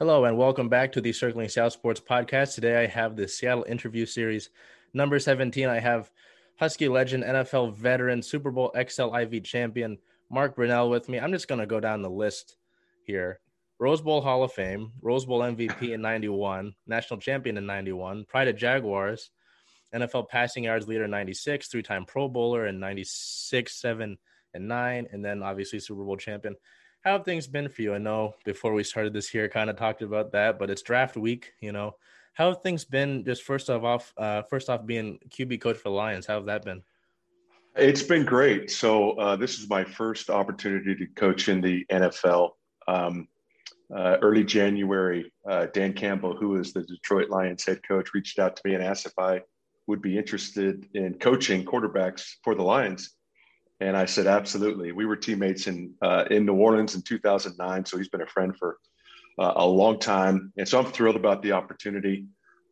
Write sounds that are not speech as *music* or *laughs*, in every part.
Hello, and welcome back to the Circling South Sports Podcast. Today I have the Seattle interview series number 17. I have Husky legend, NFL veteran, Super Bowl XLIV champion, Mark Brunell with me. I'm just going to go down the list here. Rose Bowl Hall of Fame, Rose Bowl MVP in 91, national champion in 91, Pride of Jaguars, NFL passing yards leader in 96, three time Pro Bowler in 96, 7, and 9, and then obviously Super Bowl champion. How have things been for you? I know before we started this here, kind of talked about that, but it's draft week, you know. How have things been just first off, off uh, first off being QB coach for the Lions? How have that been? It's been great. So uh, this is my first opportunity to coach in the NFL. Um, uh, early January, uh, Dan Campbell, who is the Detroit Lions head coach, reached out to me and asked if I would be interested in coaching quarterbacks for the Lions. And I said, absolutely. We were teammates in uh, in New Orleans in 2009, so he's been a friend for uh, a long time, and so I'm thrilled about the opportunity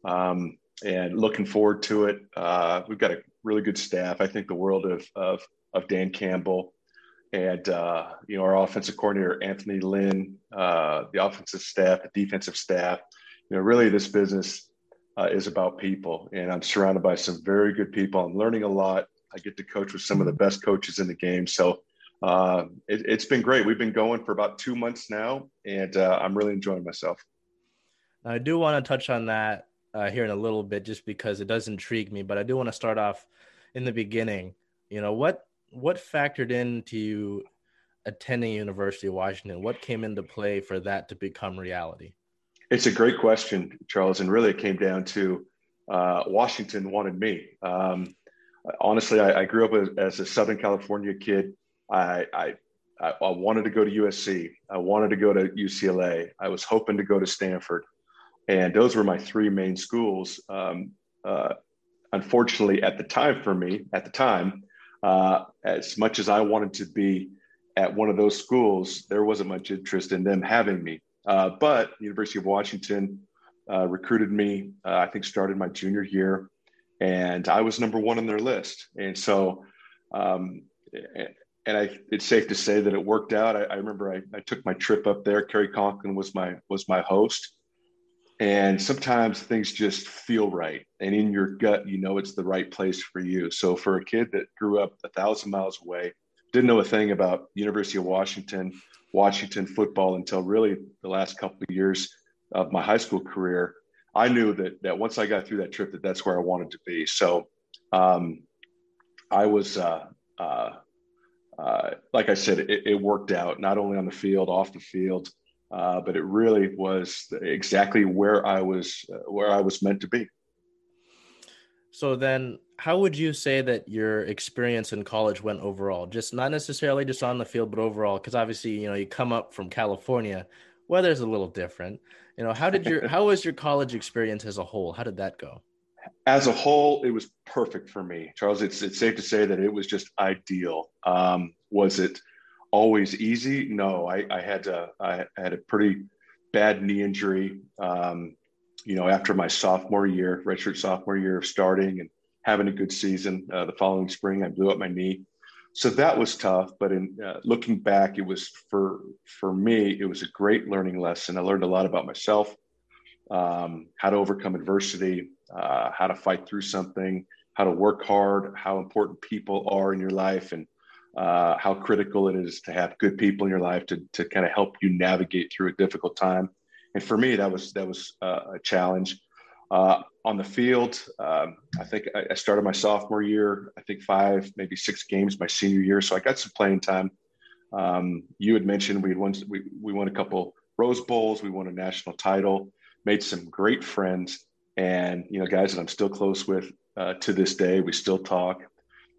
um, and looking forward to it. Uh, we've got a really good staff. I think the world of of, of Dan Campbell and uh, you know our offensive coordinator Anthony Lynn, uh, the offensive staff, the defensive staff. You know, really, this business uh, is about people, and I'm surrounded by some very good people. I'm learning a lot. I get to coach with some of the best coaches in the game, so uh, it, has been great. We've been going for about two months now, and uh, I'm really enjoying myself. I do want to touch on that uh, here in a little bit, just because it does intrigue me. But I do want to start off in the beginning. You know what what factored into you attending University of Washington? What came into play for that to become reality? It's a great question, Charles, and really it came down to uh, Washington wanted me. Um, honestly, I, I, grew up as, as, a Southern California kid. I, I, I wanted to go to USC. I wanted to go to UCLA. I was hoping to go to Stanford, and those were my three main schools. Um, uh, unfortunately, at the time for me, at the time, uh, as much as I wanted to be at one of those schools, there wasn't much interest in them having me. Uh, but University of Washington uh, recruited me. Uh, I think started my junior year, and I was number one on their list. And so, um, and I, it's safe to say that it worked out. I, I remember I, I, took my trip up there. Cary Conklin was my was my host, and sometimes things just feel right, and in your gut, you know it's the right place for you. So for a kid that grew up a thousand miles away, didn't know a thing about University of Washington, Washington football until really the last couple of years of my high school career. I knew that that once I got through that trip, that that's where I wanted to be. So um, I was. Uh, uh, uh, like I said, it, it, worked out not only on the field, off the field, uh, but it really was exactly where I was uh, where I was meant to be. So then, how would you say that your experience in college went overall? Just not necessarily just on the field, but overall, because obviously, you know, you come up from California, weather's a little different. You know, how did your how was your college experience as a whole? How did that go? as a whole, it was perfect for me, Charles. It's it's safe to say that it was just ideal. Um, was it always easy? No, I, I had to, I had a pretty bad knee injury. Um, you know, after my sophomore year, redshirt sophomore year of starting and having a good season, uh, the following spring I blew up my knee, so that was tough. But in uh, looking back, it was for for me, it was a great learning lesson. I learned a lot about myself, um, how to overcome adversity, uh, how to fight through something, how to work hard, how important people are in your life, and uh, how critical it is to have good people in your life to, to kind of help you navigate through a difficult time. And for me, that was that was uh, a challenge. Uh, on the field, um, I think I started my sophomore year. I think five, maybe six games my senior year, so I got some playing time. Um, you had mentioned we won we, we won a couple Rose Bowls, we won a national title, made some great friends, and you know guys that I'm still close with uh, to this day. We still talk,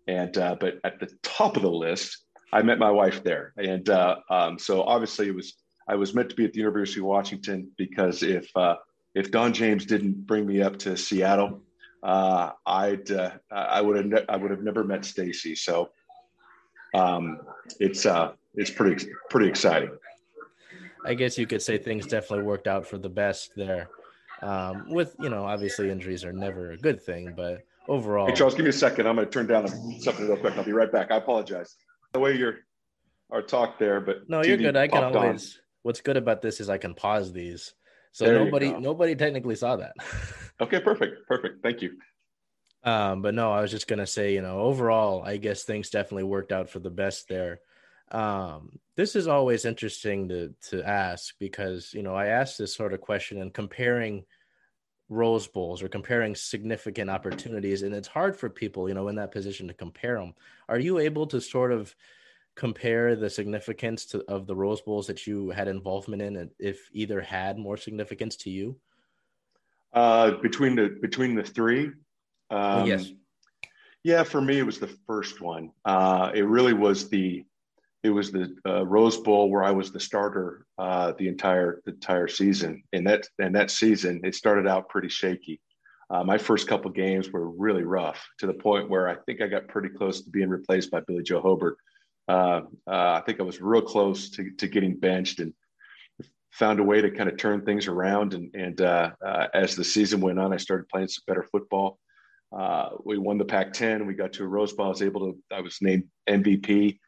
and uh, but at the top of the list, I met my wife there, and uh, um, so obviously it was I was meant to be at the University of Washington because if uh, if Don James didn't bring me up to Seattle, uh, I'd uh, I would have ne- I would have never met Stacy. So um, it's it's pretty pretty exciting. I guess you could say things definitely worked out for the best there. Um, with you know, obviously injuries are never a good thing, but overall. Hey Charles, give me a second. I'm going to turn down something real quick. I'll be right back. I apologize the way you're our talk there, but no, TV you're good. I can always. On. What's good about this is I can pause these. So there nobody nobody technically saw that. *laughs* okay, perfect, perfect. Thank you. Um, but no, I was just gonna say, you know, overall, I guess things definitely worked out for the best there. Um, this is always interesting to to ask because you know I asked this sort of question and comparing Rose Bowls or comparing significant opportunities, and it's hard for people, you know, in that position to compare them. Are you able to sort of compare the significance to, of the Rose Bowls that you had involvement in, if either had more significance to you? Uh, between the between the three, um, yes, yeah. For me, it was the first one. Uh, it really was the it was the uh, Rose Bowl where I was the starter uh, the entire the entire season. And that and that season, it started out pretty shaky. Uh, my first couple games were really rough to the point where I think I got pretty close to being replaced by Billy Joe Hobert uh, uh, I think I was real close to, to getting benched and found a way to kind of turn things around. And, and uh, uh, as the season went on, I started playing some better football. Uh, we won the Pac-10. We got to a Rose Bowl. I was able to. I was named MVP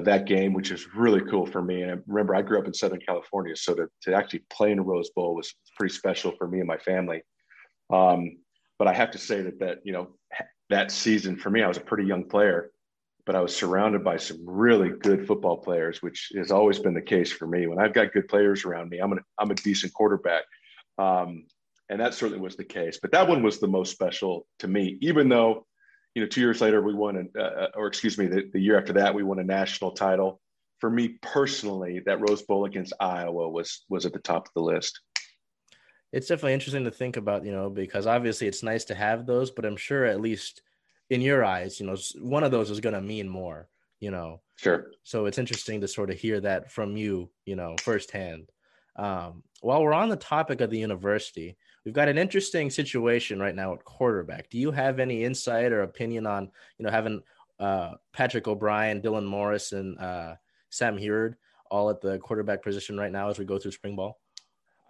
that game, which is really cool for me. And I remember, I grew up in Southern California, so to, to actually play in a Rose Bowl was pretty special for me and my family. Um, but I have to say that that you know that season for me, I was a pretty young player but I was surrounded by some really good football players, which has always been the case for me. When I've got good players around me, I'm, an, I'm a decent quarterback. Um, and that certainly was the case. But that one was the most special to me, even though, you know, two years later we won, an, uh, uh, or excuse me, the, the year after that we won a national title. For me personally, that Rose Bowl against Iowa was was at the top of the list. It's definitely interesting to think about, you know, because obviously it's nice to have those, but I'm sure at least – in your eyes, you know, one of those is going to mean more, you know. Sure. So it's interesting to sort of hear that from you, you know, firsthand. Um, while we're on the topic of the university, we've got an interesting situation right now at quarterback. Do you have any insight or opinion on, you know, having uh, Patrick O'Brien, Dylan Morris, and uh, Sam Huard all at the quarterback position right now as we go through spring ball?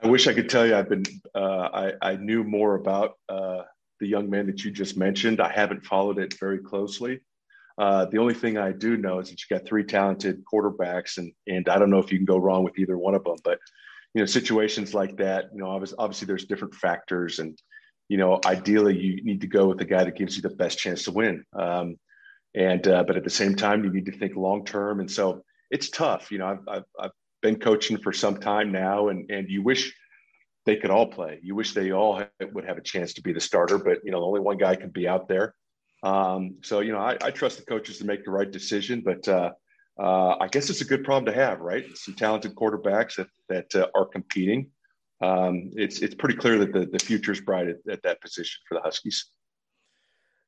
I wish I could tell you I've been uh, I, I knew more about uh, the young man that you just mentioned. I haven't followed it very closely. Uh, the only thing I do know is that you got three talented quarterbacks, and and I don't know if you can go wrong with either one of them. But you know, situations like that, you know, obviously, obviously there's different factors, and you know, ideally you need to go with the guy that gives you the best chance to win. Um, and uh, but at the same time, you need to think long term, and so it's tough. You know, I've, I've, I've been coaching for some time now, and and you wish they could all play. You wish they all would have a chance to be the starter, but you know, only one guy can be out there. Um, so you know, I, I, trust the coaches to make the right decision, but uh, uh, I guess it's a good problem to have, right? Some talented quarterbacks that that uh, are competing. Um, it's it's pretty clear that the the future is bright at, at that position for the Huskies.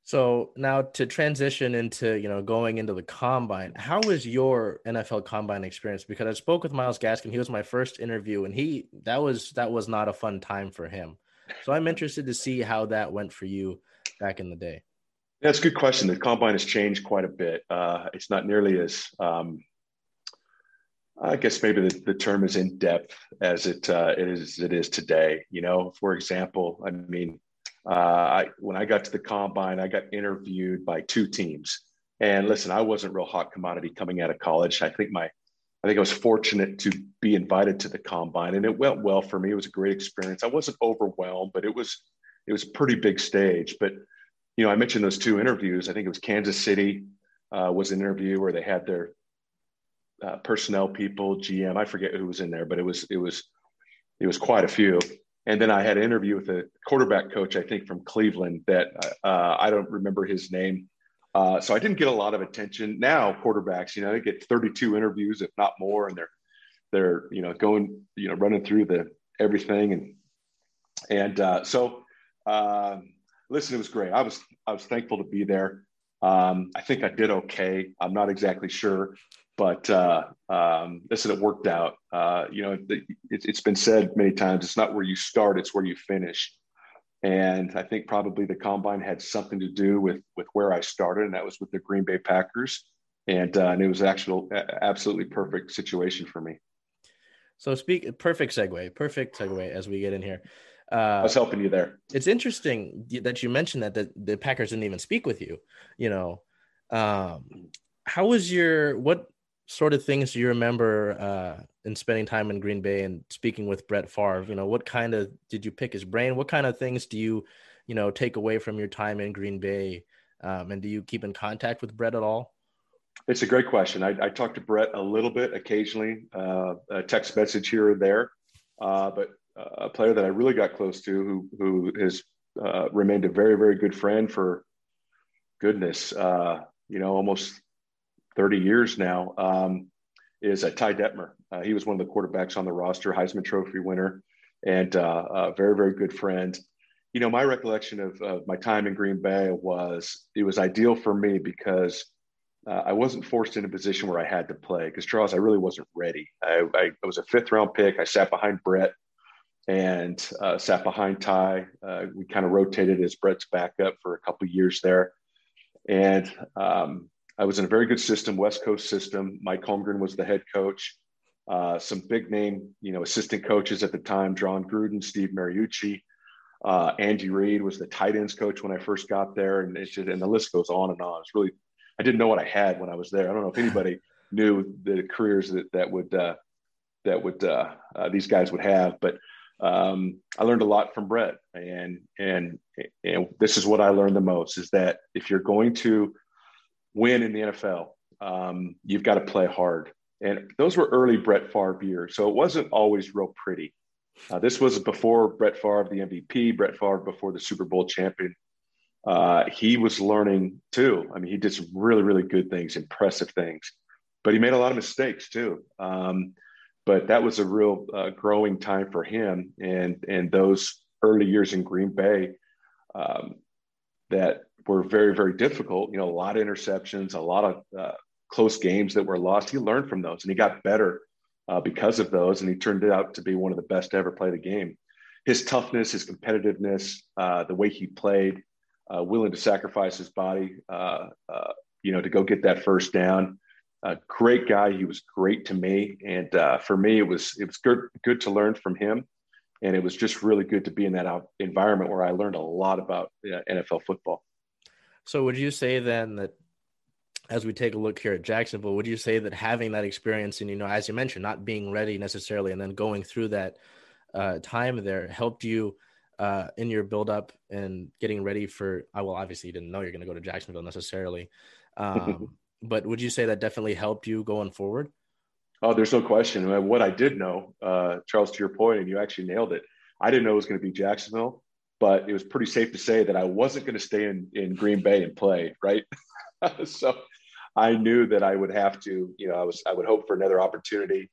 So now to transition into you know going into the combine, how was your NFL combine experience? Because I spoke with Myles Gaskin, he was my first interview, and he that was that was not a fun time for him. So I'm interested to see how that went for you back in the day. It's a good question. The combine has changed quite a bit. Uh, it's not nearly as um, I guess maybe the, the term is in depth as it uh, it is it is today. You know, for example, I mean uh, I, when I got to the combine, I got interviewed by two teams. And listen, I wasn't real hot commodity coming out of college. I think my, I think I was fortunate to be invited to the combine, and it went well for me. It was a great experience. I wasn't overwhelmed, but it was, it was a pretty big stage. But you know, I mentioned those two interviews. I think it was Kansas City uh, was an interview where they had their uh, personnel people, GM. I forget who was in there, but it was it was it was quite a few. And then I had an interview with a quarterback coach, I think from Cleveland, that uh, I don't remember his name. Uh, so I didn't get a lot of attention. Now quarterbacks, you know, they get 32 interviews, if not more, and they're they're you know going, you know, running through the everything, and and uh, so um, listen, it was great. I was I was thankful to be there. Um, I think I did okay. I'm not exactly sure but uh, um, listen, it worked out. Uh, you know, it, has been said many times. It's not where you start; it's where you finish. And I think probably the combine had something to do with with where I started, and that was with the Green Bay Packers. And, uh, and it was actual absolutely perfect situation for me. So speak perfect segue, perfect segue as we get in here. Uh, I was helping you there. It's interesting that you mentioned that the, the Packers didn't even speak with you. You know, um, how was your what sort of things do you remember uh, in spending time in Green Bay and speaking with Brett Favre, you know, what kind of did you pick his brain? What kind of things do you, you know, take away from your time in Green Bay? Um, and do you keep in contact with Brett at all? It's a great question. I, I talk to Brett a little bit occasionally, uh, a text message here or there, uh, but uh, a player that I really got close to, who who has uh, remained a very very good friend for goodness, uh, you know, almost thirty years now, um, is Ty Detmer. Uh, he was one of the quarterbacks on the roster, Heisman Trophy winner, and a very very good friend you know, my recollection of, of, my time in Green Bay was it was ideal for me because uh, I wasn't forced in a position where I had to play because Charles, I really wasn't ready. I, I, I, was a fifth round pick. I sat behind Brett and uh, sat behind Ty. Uh, we kind of rotated as Brett's backup for a couple years there, and um, I was in a very good system, West Coast system. Mike Holmgren was the head coach. Uh, some big name, you know, assistant coaches at the time: Jon Gruden, Steve Mariucci. Uh, Andy Reid was the tight ends coach when I first got there, and it's just, and the list goes on and on. It's really, I didn't know what I had when I was there. I don't know if anybody *laughs* knew the careers that that would uh, that would uh, uh, these guys would have, but um, I learned a lot from Brett, and and and this is what I learned the most is that if you're going to win in the NFL, um, you've got to play hard. And those were early Brett Favre years, so it wasn't always real pretty. Uh, this was before Brett Favre, the MVP, Brett Favre before the Super Bowl champion. Uh, he was learning too. I mean, he did some really, really good things, impressive things, but he made a lot of mistakes too. Um, but that was a real uh, growing time for him, and and those early years in Green Bay um, that were very, very difficult. You know, a lot of interceptions, a lot of uh, close games that were lost. He learned from those, and he got better uh, because of those, and he turned out to be one of the best to ever play the game. His toughness, his competitiveness, uh, the way he played, uh, willing to sacrifice his body, uh, uh, you know, to go get that first down. A great guy. He was great to me, and for me, it was it was good good to learn from him, and it was just really good to be in that environment where I learned a lot about NFL football. So, would you say then that as we take a look here at Jacksonville, would you say that having that experience and, you know, as you mentioned, not being ready necessarily and then going through that uh, time there helped you uh, in your build up and getting ready for, I well, obviously you didn't know you're going to go to Jacksonville necessarily. Um, but would you say that definitely helped you going forward? Oh, there's no question. What I did know, uh, Charles, to your point, and you actually nailed it. I didn't know it was going to be Jacksonville, but it was pretty safe to say that I wasn't going to stay in, in Green Bay and play, right? *laughs* so I knew that I would have to, you know, I was, I would hope for another opportunity.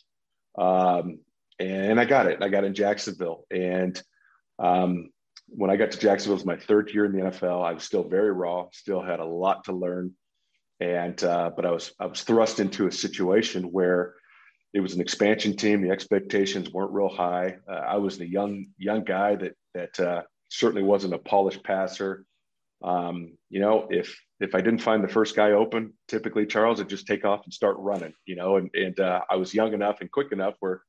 Um, and I got it. I got in Jacksonville. And um, when I got to Jacksonville, it was my third year in the NFL. I was still very raw, still had a lot to learn. And, uh, but I was, I was thrust into a situation where it was an expansion team. The expectations weren't real high. Uh, I was the young, young guy that, that uh, certainly wasn't a polished passer. Um, you know, if if I didn't find the first guy open, typically Charles would just take off and start running. You know, and and uh, I was young enough and quick enough where,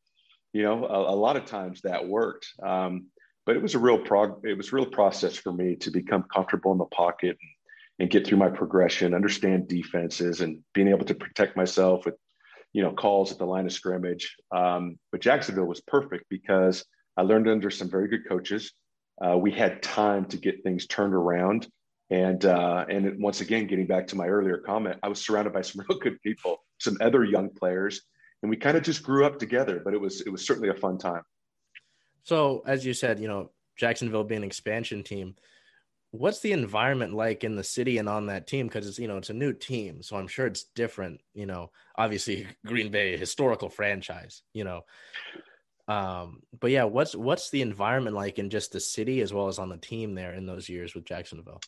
you know, a, a lot of times that worked. Um, but it was a real prog. It was real process for me to become comfortable in the pocket and, and get through my progression, understand defenses, and being able to protect myself with, you know, calls at the line of scrimmage. Um, but Jacksonville was perfect because I learned under some very good coaches. Uh, we had time to get things turned around and uh, and once again, getting back to my earlier comment, I was surrounded by some *laughs* real good people, some other young players, and we kind of just grew up together. But it was it was certainly a fun time. So, as you said, you know, Jacksonville being an expansion team, what's the environment like in the city and on that team? Because it's you know it's a new team, so I'm sure it's different. You know, obviously *laughs* Green Bay historical franchise. You know, um, but yeah, what's what's the environment like in just the city as well as on the team there in those years with Jacksonville?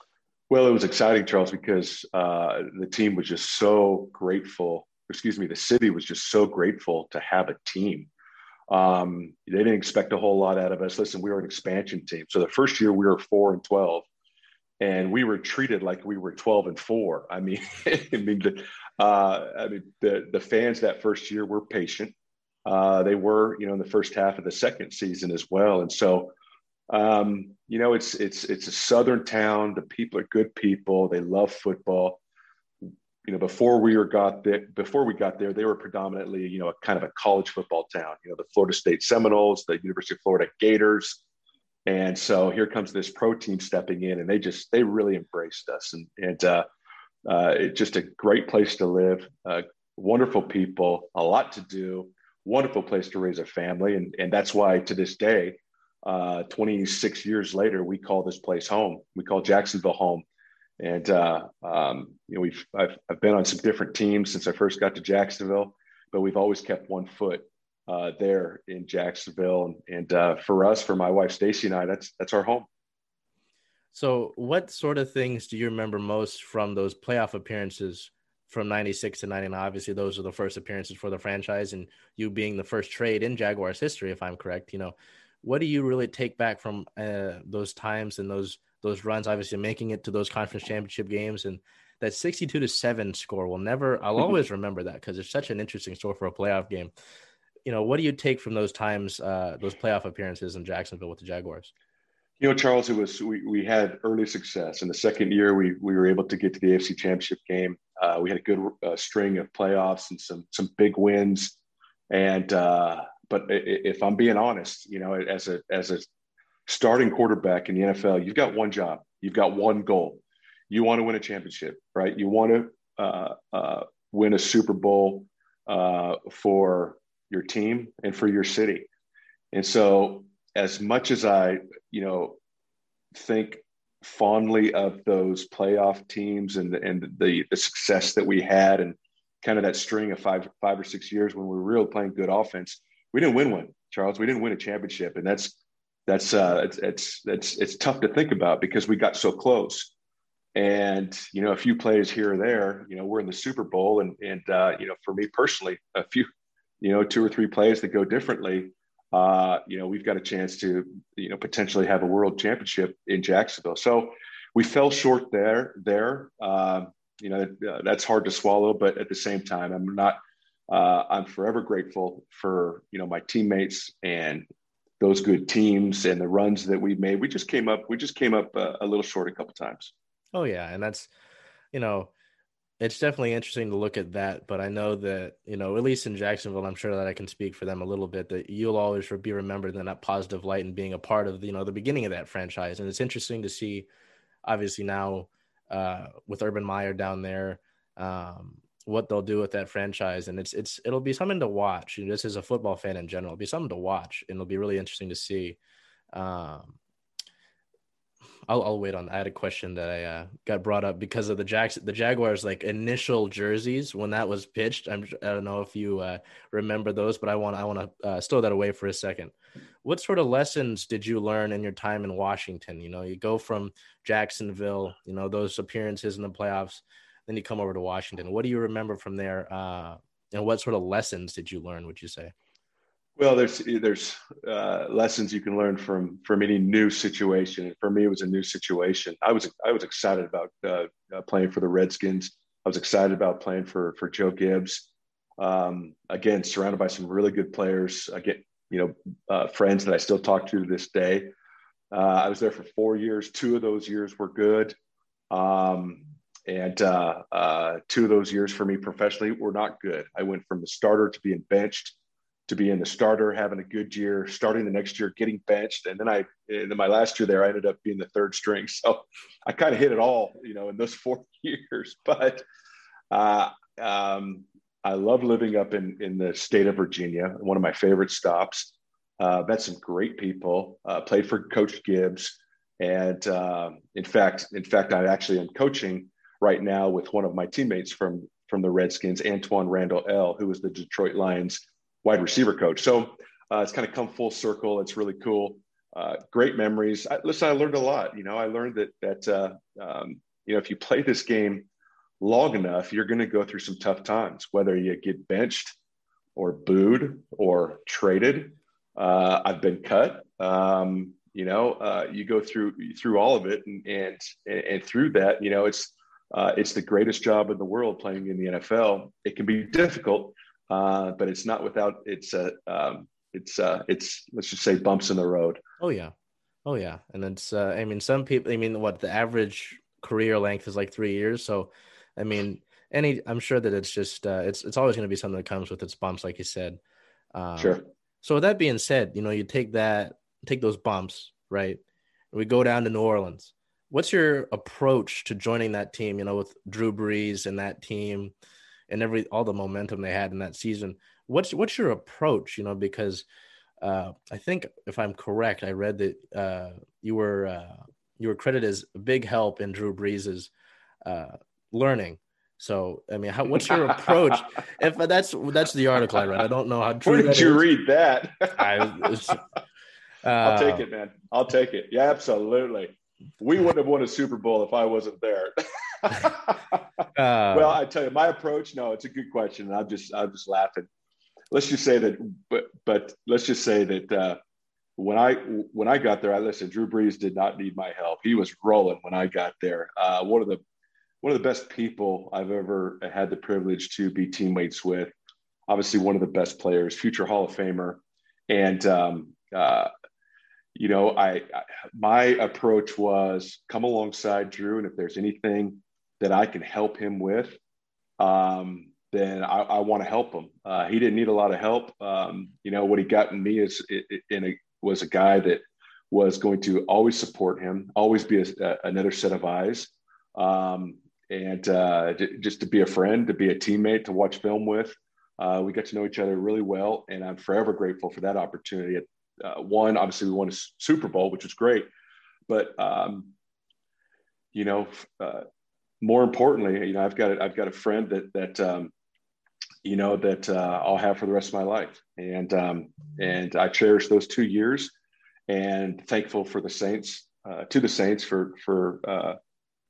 Well, it was exciting, Charles, because uh, the team was just so grateful. Excuse me, the city was just so grateful to have a team. Um, they didn't expect a whole lot out of us. Listen, we were an expansion team. So the first year we were four and 12, and we were treated like we were 12 and four. I mean, *laughs* I mean, the, uh, I mean, the, the fans that first year were patient. Uh, they were, you know, in the first half of the second season as well. And so um, you know, it's it's it's a southern town. The people are good people. They love football. you know, before we were got there, before we got there, they were predominantly, you know, a kind of a college football town. You know, the Florida State Seminoles, the University of Florida Gators, and so here comes this pro team stepping in, and they just they really embraced us, and and uh, uh, it's just a great place to live, uh, wonderful people, a lot to do, wonderful place to raise a family, and and that's why to this day, uh, 26 years later, we call this place home. We call Jacksonville home and uh, um, you know, we've I've, I've been on some different teams since I first got to Jacksonville, but we've always kept one foot uh, there in Jacksonville. And, and uh, for us, for my wife Stacy and I, that's that's our home. So, what sort of things do you remember most from those playoff appearances from 96 to 99? Obviously, those are the first appearances for the franchise, and you being the first trade in Jaguars history, if I'm correct. You know, what do you really take back from uh, those times and those those runs, obviously making it to those conference championship games and that 62 to 7 score will never I'll *laughs* always remember that because it's such an interesting score for a playoff game. You know, what do you take from those times, uh, those playoff appearances in Jacksonville with the Jaguars? You know, Charles, it was we, we had early success. In the second year, we we were able to get to the AFC Championship game. Uh, we had a good uh, string of playoffs and some some big wins. And uh, but if I'm being honest, you know, as a as a starting quarterback in the NFL, you've got one job, you've got one goal. You want to win a championship, right? You want to uh, uh, win a Super Bowl uh, for your team and for your city. And so, as much as I, you know, think fondly of those playoff teams and and the the success that we had and kind of that string of five five or six years when we were really playing good offense, we didn't win one, Charles. We didn't win a championship, and that's that's uh, it's, it's it's it's tough to think about because we got so close. And you know, a few plays here or there, you know, we're in the Super Bowl, and and uh, you know, for me personally, a few, you know, two or three plays that go differently, uh, you know, we've got a chance to you know potentially have a world championship in Jacksonville. So we fell short there. There, uh, you know, uh, that's hard to swallow, but at the same time, I'm not. Uh, I'm forever grateful for you know my teammates and those good teams and the runs that we made. We just came up, we just came up a, a little short a couple times. Oh yeah, and that's you know, it's definitely interesting to look at that. But I know that you know, at least in Jacksonville, I'm sure that I can speak for them a little bit. That you'll always be remembered in that positive light and being a part of you know the beginning of that franchise. And it's interesting to see, obviously now uh, with Urban Meyer down there. Um, what they'll do with that franchise, and it's it's it'll be something to watch. You know, just as a football fan in general, it'll be something to watch, and it'll be really interesting to see. Um, I'll, I'll wait on. I had a question that I uh, got brought up because of the Jacks, the Jaguars like initial jerseys when that was pitched. I'm I don't know if you uh, remember those, but I want I want to uh, stow that away for a second. What sort of lessons did you learn in your time in Washington? You know, you go from Jacksonville, you know, those appearances in the playoffs then you come over to Washington. What do you remember from there? Uh, and what sort of lessons did you learn? Would you say? Well, there's there's uh, lessons you can learn from from any new situation. And for me, it was a new situation. I was I was excited about uh, uh, playing for the Redskins. I was excited about playing for for Joe Gibbs. Um, again, surrounded by some really good players. Again, you know, uh, friends that I still talk to to this day. Uh, I was there for four years. Two of those years were good. Um, and uh, two of those years for me professionally were not good. I went from the starter to being benched to be in the starter, having a good year, starting the next year, getting benched. And then I, in my last year there, I ended up being the third string. *laughs* So I kind of hit it all, you know, in those *laughs* four *laughs* years. But uh, um, I love living up in, in the state of Virginia, one of my favorite stops. Uh, met some great people, uh, played for Coach Gibbs. And uh, in fact, in fact, I actually am coaching right now with one of my teammates from from the Redskins, Antwaan Randle El, who was the Detroit Lions wide receiver coach. So uh, it's kind of come full circle. It's really cool. Uh, great memories. I, listen, I learned a lot. You know, I learned that that uh, um, you know if you play this game long enough, you're going to go through some tough times. Whether you get benched or booed or traded, uh, I've been cut. Um, you know, uh, you go through through all of it, and and and through that, you know, it's uh, it's the greatest job in the world playing in the NFL. It can be difficult, uh, but it's not without it's uh, um, it's uh, it's let's just say bumps in the road. Oh yeah, oh yeah, and it's uh, I mean some people I mean what the average career length is like three years. So I mean any I'm sure that it's just uh, it's it's always going to be something that comes with its bumps, like you said. Um, sure. So with that being said, you know, you take that take those bumps, right? We go down to New Orleans. What's your approach to joining that team? You know, with Drew Brees and that team, and every all the momentum they had in that season. What's what's your approach? You know, because uh, I think if I'm correct, I read that uh, you were uh, you were credited as a big help in Drew Brees's uh, learning. So, I mean, how, what's your *laughs* approach? if that's that's the article I read, I don't know how true. Where did you is. read that? I, uh, *laughs* I'll take it, man. I'll take it. Yeah, absolutely. We wouldn't have won a Super Bowl if I wasn't there. *laughs* *laughs* uh, well, I tell you, my approach. No, it's a good question. I'm just, I'm just laughing. Let's just say that, but, but let's just say that uh, when I when I got there, I listened. Drew Brees did not need my help. He was rolling when I got there. Uh, one of the one of the best people I've ever had the privilege to be teammates with. Obviously, one of the best players, future Hall of Famer, and um, uh, you know, I, I my approach was come alongside Drew, and if there's anything that I can help him with, um, then I, I want to help him. Uh, he didn't need a lot of help. Um, you know, what he got in me is in a, was a guy that was going to always support him, always be a, another set of eyes. Um, and uh, just to be a friend, to be a teammate, to watch film with. Uh, we got to know each other really well, and I'm forever grateful for that opportunity. Uh, one, obviously, we won a Super Bowl, which was great, but um, you know, uh, more importantly, you know, I've got a, I've got a friend that that um, you know that uh, I'll have for the rest of my life, and um, and I cherish those two years, and thankful for the Saints uh, to the Saints for for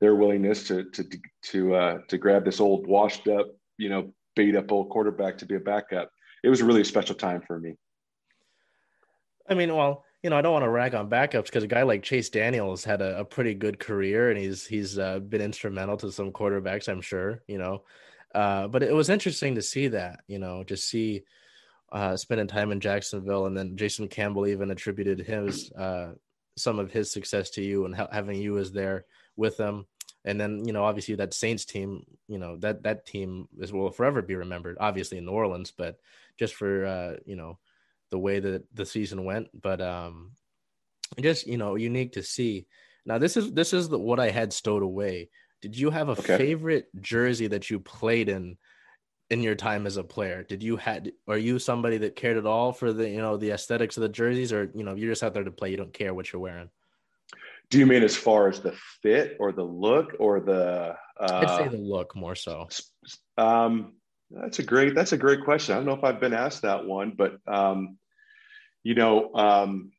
their willingness to to to uh, to grab this old washed up, you know, beat up old quarterback to be a backup. It was really a special time for me. I mean, well, you know, I don't want to rag on backups because a guy like Chase Daniels had a, a pretty good career and he's he's uh, been instrumental to some quarterbacks, I'm sure. You know, uh, but it was interesting to see that. You know, just see uh, spending time in Jacksonville and then Jason Campbell even attributed his uh, some of his success to you and ha- having you as there with them. And then, you know, obviously that Saints team, you know, that that team is will forever be remembered, obviously in New Orleans, but just for uh, you know, the way that the season went. But um just, you know, unique to see. Now this is this is the, what I had stowed away. Did you have a okay. favorite jersey that you played in in your time as a player? Did you had are you somebody that cared at all for the you know the aesthetics of the jerseys, or you know you're just out there to play, you don't care what you're wearing? Do you mean as far as the fit or the look or the? Uh, I'd say the look more so. Um, that's a great. That's a great question. I don't know if I've been asked that one, but um, you know, um,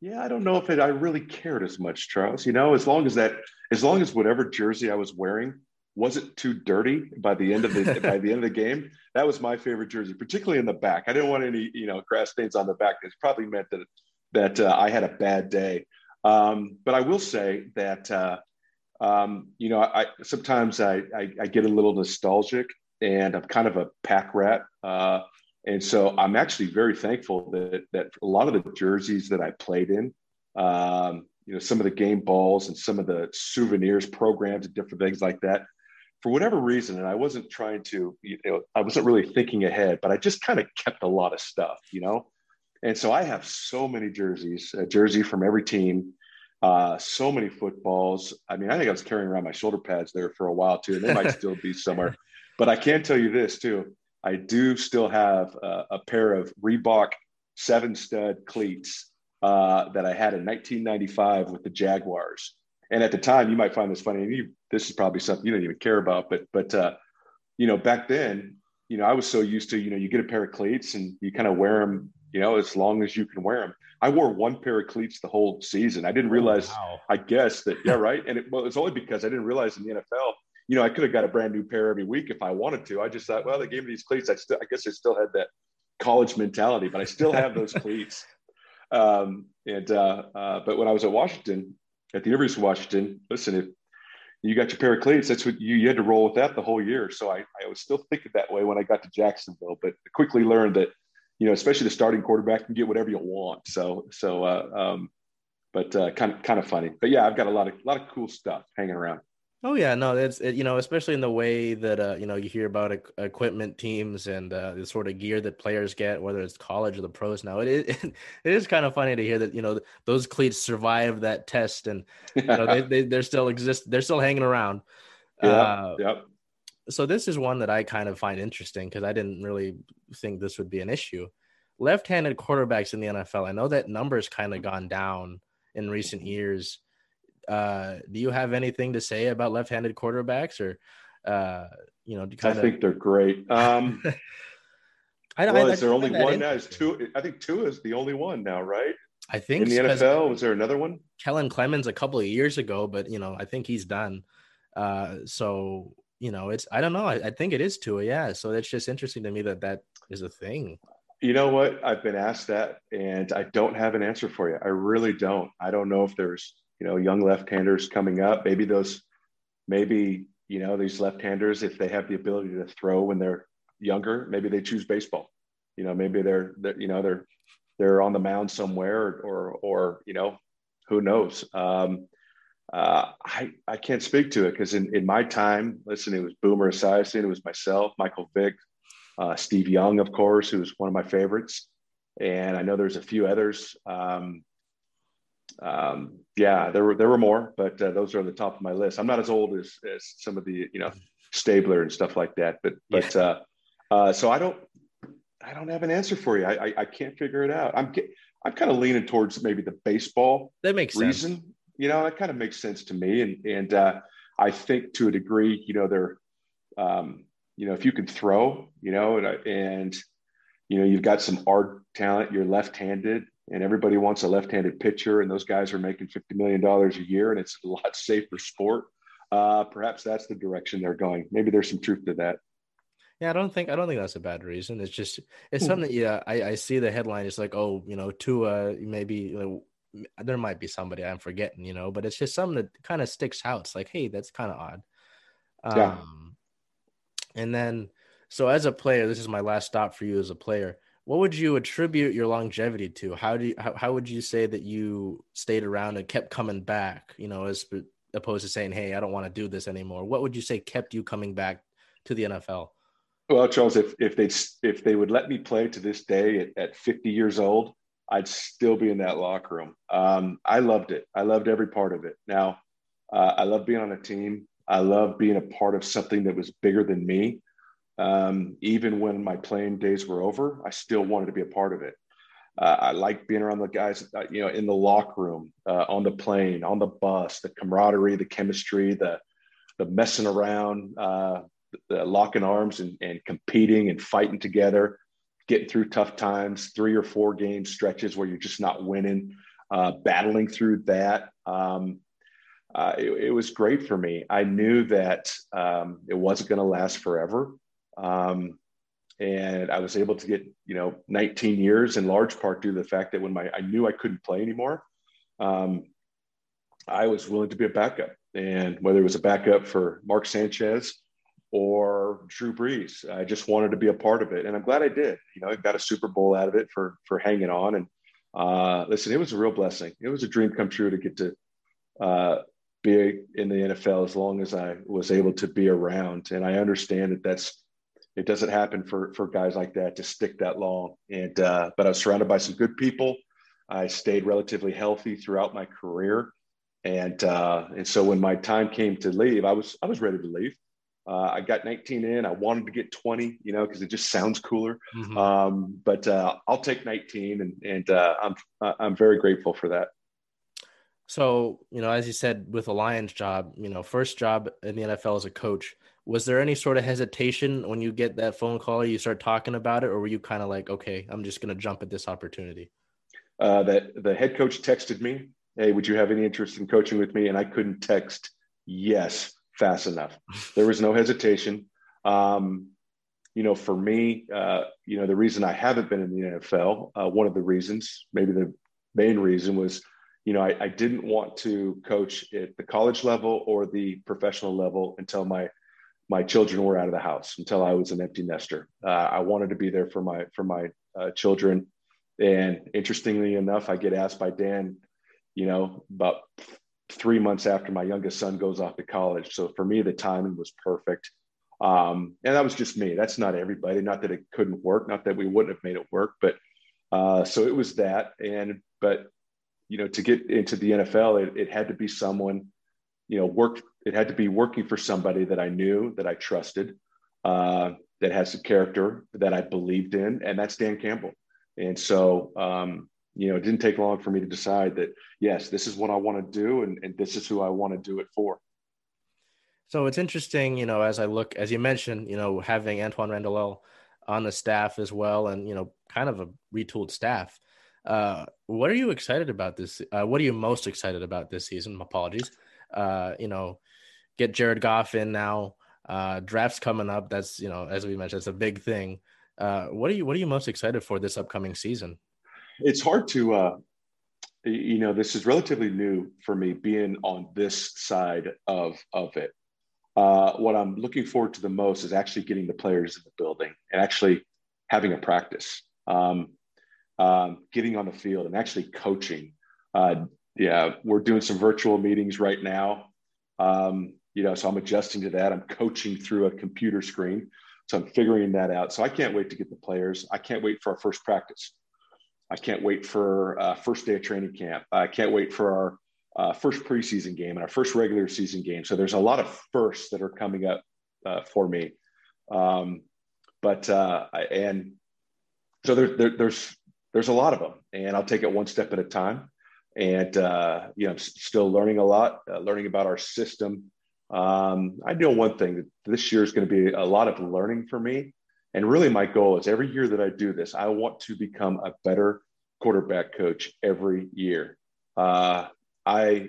yeah, I don't know if it. I really cared as much, Charles. You know, as long as that, as long as whatever jersey I was wearing wasn't too dirty by the end of the *laughs* by the end of the game, that was my favorite jersey, particularly in the back. I didn't want any, you know, grass stains on the back. It probably meant that that uh, I had a bad day. Um, but I will say that uh, um, you know I sometimes I, I, I get a little nostalgic and I'm kind of a pack rat. Uh, and so I'm actually very thankful that that a lot of the jerseys that I played in, um, you know, some of the game balls and some of the souvenirs programs and different things like that, for whatever reason, and I wasn't trying to, you know, I wasn't really thinking ahead, but I just kind of kept a lot of stuff, you know. And so I have so many jerseys, a jersey from every team, uh, so many footballs. I mean, I think I was carrying around my shoulder pads there for a while too, and they might *laughs* still be somewhere. But I can tell you this too. I do still have a, a pair of Reebok seven stud cleats uh, that I had in 1995 with the Jaguars. And at the time, you might find this funny. And you, this is probably something you don't even care about, but but uh, you know, back then, you know, I was so used to you know, you get a pair of cleats and you kind of wear them you know, as long as you can wear them. I wore one pair of cleats the whole season. I didn't oh, realize, oh, wow. I guess that, yeah, right. And it, well, it's only because I didn't realize in the NFL, you know, I could have got a brand new pair every week if I wanted to. I just thought, well, they gave me these cleats. I still, I guess I still had that college mentality, but I still have those *laughs* cleats. Um, and, uh, uh, but when I was at Washington, at the University of Washington, listen, if you got your pair of cleats, that's what you, you had to roll with that the whole year. So I, I was still thinking that way when I got to Jacksonville, but quickly learned that you know, especially the starting quarterback can get whatever you want. So, so, uh, um, but uh, kind of kind of funny. But yeah, I've got a lot of a lot of cool stuff hanging around. Oh yeah, no, it's it, you know, especially in the way that uh, you know you hear about equipment teams and uh, the sort of gear that players get, whether it's college or the pros. Now, it is it, *laughs* it is kind of funny to hear that you know those cleats survive that test and you know they, they they're still exist, they're still hanging around. *laughs* Yeah. Uh, yep. So this is one that I kind of find interesting because I didn't really think this would be an issue. Left-handed quarterbacks in the NFL. I know that number's kind of gone down in recent years uh, do you have anything to say about left-handed quarterbacks, or uh, you know, kind I think they're great. Um, *laughs* I, well, I, is there only one now? Is two? I think two is the only one now, right? I think in the NFL. Was there another one? Kellen Clemens a couple of years ago, but you know, I think he's done. Uh, so you know, it's I don't know. I, I think it is Tua, yeah. So it's just interesting to me that that is a thing. You know what? I've been asked that, and I don't have an answer for you. I really don't. I don't know if there's you know, young left-handers coming up. Maybe those, maybe you know, these left-handers, if they have the ability to throw when they're younger, maybe they choose baseball. You know, maybe they're, they're you know, they're they're on the mound somewhere, or or, or you know, who knows. Um, uh, I I can't speak to it because in, in my time, listen, it was Boomer Esiason, it was myself, Michael Vick, uh, Steve Young, of course, who was one of my favorites, and I know there's a few others. Um, um, yeah, there were there were more, but uh, those are on the top of my list. I'm not as old as, as some of the you know Stabler and stuff like that, but but yeah. uh, uh, so I don't I don't have an answer for you. I I, I can't figure it out. I'm I'm kind of leaning towards maybe the baseball. That makes reason. Sense. You know, that kind of makes sense to me, and and uh, I think to a degree, you know, they're um, you know if you can throw, you know, and, and you know you've got some art talent, you're left-handed and everybody wants a left-handed pitcher, and those guys are making fifty million dollars a year, and it's a lot *laughs* safer sport. Uh, perhaps that's the direction they're going. Maybe there's some truth to that. Yeah, I don't think I don't think that's a bad reason. It's just it's hmm. something. Yeah, I, I see the headline. It's like, oh, you know, Tua maybe you know, there might be somebody I'm forgetting, you know, but it's just something that kind of sticks out. It's like, hey, that's kind of odd. Um, yeah. And then, so as a player, this is my last stop for you as a player what would you attribute your longevity to? How do you, how, how would you say that you stayed around and kept coming back, you know, as opposed to saying, Hey, I don't want to do this anymore. What would you say kept you coming back to the NFL? Well, Charles, if, if they, if they would let me play to this day at, at 50 years old, I'd still be in that locker room. Um, I loved it. I loved every part of it. Now, uh, I love being on a team. I love being a part of something that was bigger than me. Um, even when my playing days were over, I still wanted to be a part of it. Uh, I like being around the guys, uh, you know, in the locker room, uh, on the plane, on the bus, the camaraderie, the chemistry, the the messing around, uh, the, locking arms and, and competing and fighting together, getting through tough times, three or four game stretches where you're just not winning, uh, battling through that. Um, uh, it, it, was great for me. I knew that um, it wasn't going to last forever. Um, and I was able to get, you know, 19 years in large part due to the fact that when my I knew I couldn't play anymore, um, I was willing to be a backup. And whether it was a backup for Mark Sanchez or Drew Brees, I just wanted to be a part of it, and I'm glad I did. You know, I got a Super Bowl out of it for for hanging on. And uh, listen, it was a real blessing. It was a dream come true to get to uh, be in the NFL as long as I was able to be around. And I understand that that's it doesn't happen for for guys like that to stick that long. And uh, but I was surrounded by some good people. I stayed relatively healthy throughout my career, and uh, and so when my time came to leave, I was I was ready to leave. Uh, I got 19 in. I wanted to get 20, you know, because it just sounds cooler. Mm-hmm. Um, but uh, I'll take 19, and and uh, I'm I'm very grateful for that. So you know, as you said, with a Lions job, you know, first job in the NFL as a coach was there any sort of hesitation when you get that phone call you start talking about it or were you kind of like okay i'm just going to jump at this opportunity uh, that the head coach texted me hey would you have any interest in coaching with me? And i couldn't text yes fast enough. There was no hesitation. Um, you know for me uh, you know the reason i haven't been in the nfl uh, one of the reasons maybe the main reason was you know I, I didn't want to coach at the college level or the professional level until my my children were out of the house until I was an empty nester. Uh, I wanted to be there for my for my uh, children, and interestingly enough, I get asked by Dan, you know, about three months after my youngest son goes off to college. So for me, the timing was perfect. Um, and that was just me. That's not everybody. Not that it couldn't work. Not that we wouldn't have made it work. But uh, so it was that. And but you know, to get into the NFL, it, it had to be someone, you know, worked, It had to be working for somebody that I knew, that I trusted, uh, that has a character that I believed in, and that's Dan Campbell. And so, um, you know, it didn't take long for me to decide that yes, this is what I want to do, and, and this is who I want to do it for. So it's interesting, you know, as I look, as you mentioned, you know, having Antwaan Randle on the staff as well, and you know, kind of a retooled staff. Uh, what are you excited about this? Uh, what are you most excited about this season? Apologies. Uh, you know, get Jared Goff in now. Uh, drafts coming up. That's you know, as we mentioned, it's a big thing. Uh, what are you What are you most excited for this upcoming season? It's hard to, uh, you know, this is relatively new for me being on this side of of it. Uh, what I'm looking forward to the most is actually getting the players in the building and actually having a practice, um, um, getting on the field and actually coaching. Uh, yeah, we're doing some virtual meetings right now. Um, you know, so I'm adjusting to that. I'm coaching through a computer screen. So I'm figuring that out. So I can't wait to get the players. I can't wait for our first practice. I can't wait for uh, first day of training camp. I can't wait for our uh, first preseason game and our first regular season game. So there's a lot of firsts that are coming up uh, for me. Um, but uh, and so there, there, there's there's a lot of them, and I'll take it one step at a time. And uh, you know, I'm still learning a lot, uh, learning about our system. Um, I know one thing that this year is going to be a lot of learning for me. And really, my goal is every year that I do this, I want to become a better quarterback coach every year. Uh, I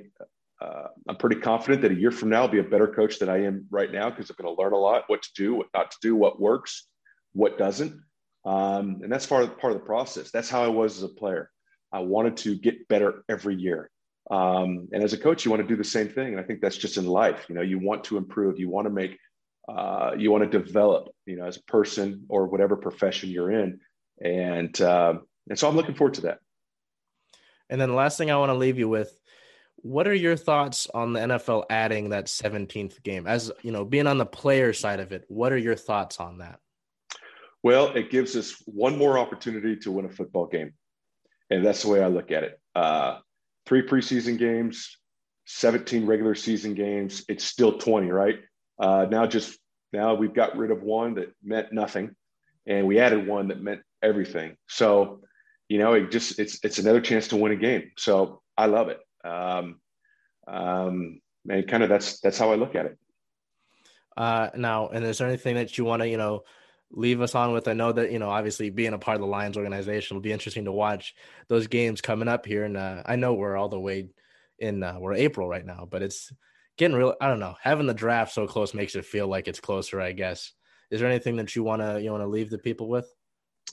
uh, I'm pretty confident that a year from now I'll be a better coach than I am right now because I'm going to learn a lot, what to do, what not to do, what works, what doesn't, um, and that's part of, part of the process. That's how I was as a player. I wanted to get better every year, um, and as a coach, you want to do the same thing. And I think that's just in life. You know, you want to improve, you want to make, uh, you want to develop. You know, as a person or whatever profession you're in, and uh, and so I'm looking forward to that. And then the last thing I want to leave you with what are your thoughts on the NFL adding that 17th game? As you know, being on the player side of it, what are your thoughts on that? Well, it gives us one more opportunity to win a football game. And that's the way I look at it. Uh, three preseason games, 17 regular season games. It's still 20, right? Uh, now, just now we've got rid of one that meant nothing, and we added one that meant everything. So, you know, it just it's it's another chance to win a game. So I love it. Um, um, and kind of that's that's how I look at it. Uh, now, and is there anything that you want to you know leave us on with? I know that you know obviously being a part of the Lions organization will be interesting to watch those games coming up here, and uh, I know we're all the way in uh, we're April right now, but it's getting real. I don't know. Having the draft so close makes it feel like it's closer. I guess. Is there anything that you want to you want to leave the people with?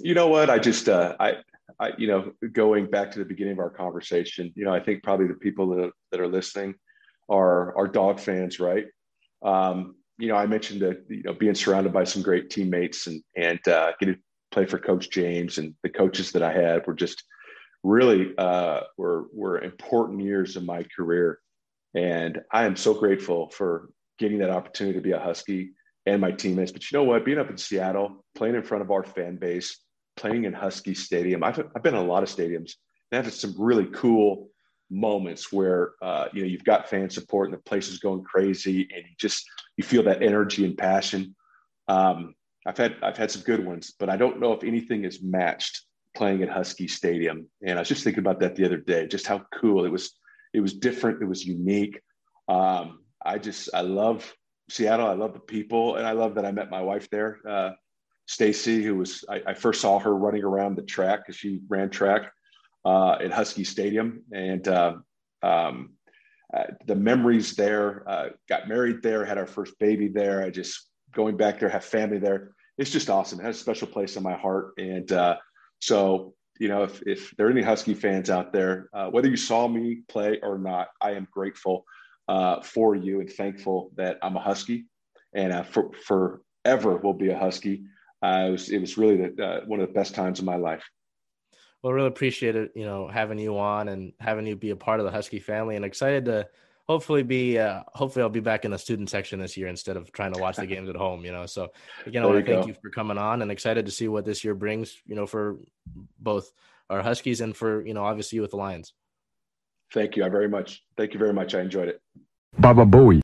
You know what? I just uh, I I, you know, going back to the beginning of our conversation, you know, I think probably the people that, that are listening are are dog fans, right? Um, you know, I mentioned that you know being surrounded by some great teammates and and uh, getting to play for Coach James and the coaches that I had were just really uh, were were important years of my career, and I am so grateful for getting that opportunity to be a Husky and my teammates. But you know what? Being up in Seattle, playing in front of our fan base, playing in Husky Stadium. I've, I've been in a lot of stadiums and had some really cool moments where uh, you know you've got fan support and the place is going crazy and you just you feel that energy and passion. Um, I've had I've had some good ones, but I don't know if anything is matched playing at Husky Stadium. And I was just thinking about that the other day, just how cool it was. It was different. It was unique. Um, I just I love Seattle. I love the people, and I love that I met my wife there. Uh, Stacy, who was I, I, first saw her running around the track because she ran track uh, at Husky Stadium, and uh, um, uh, the memories there. Uh, got married there, had our first baby there. I just going back there, have family there. It's just awesome. It has a special place in my heart, and uh, so you know, if if there are any Husky fans out there, uh, whether you saw me play or not, I am grateful for you and thankful that I'm a Husky, and for forever will be a Husky it was it was really the, one of the best times of my life. Well, really appreciate it, you know, having you on and having you be a part of the Husky family, and excited to hopefully be uh, hopefully I'll be back in the student section this year instead of trying to watch the *laughs* games at home. You know, so again, I want to thank go. you for coming on and excited to see what this year brings. You know, for both our Huskies and for you know obviously you with the Lions. Thank you. I very much. Thank you very much. I enjoyed it. Baba Booey.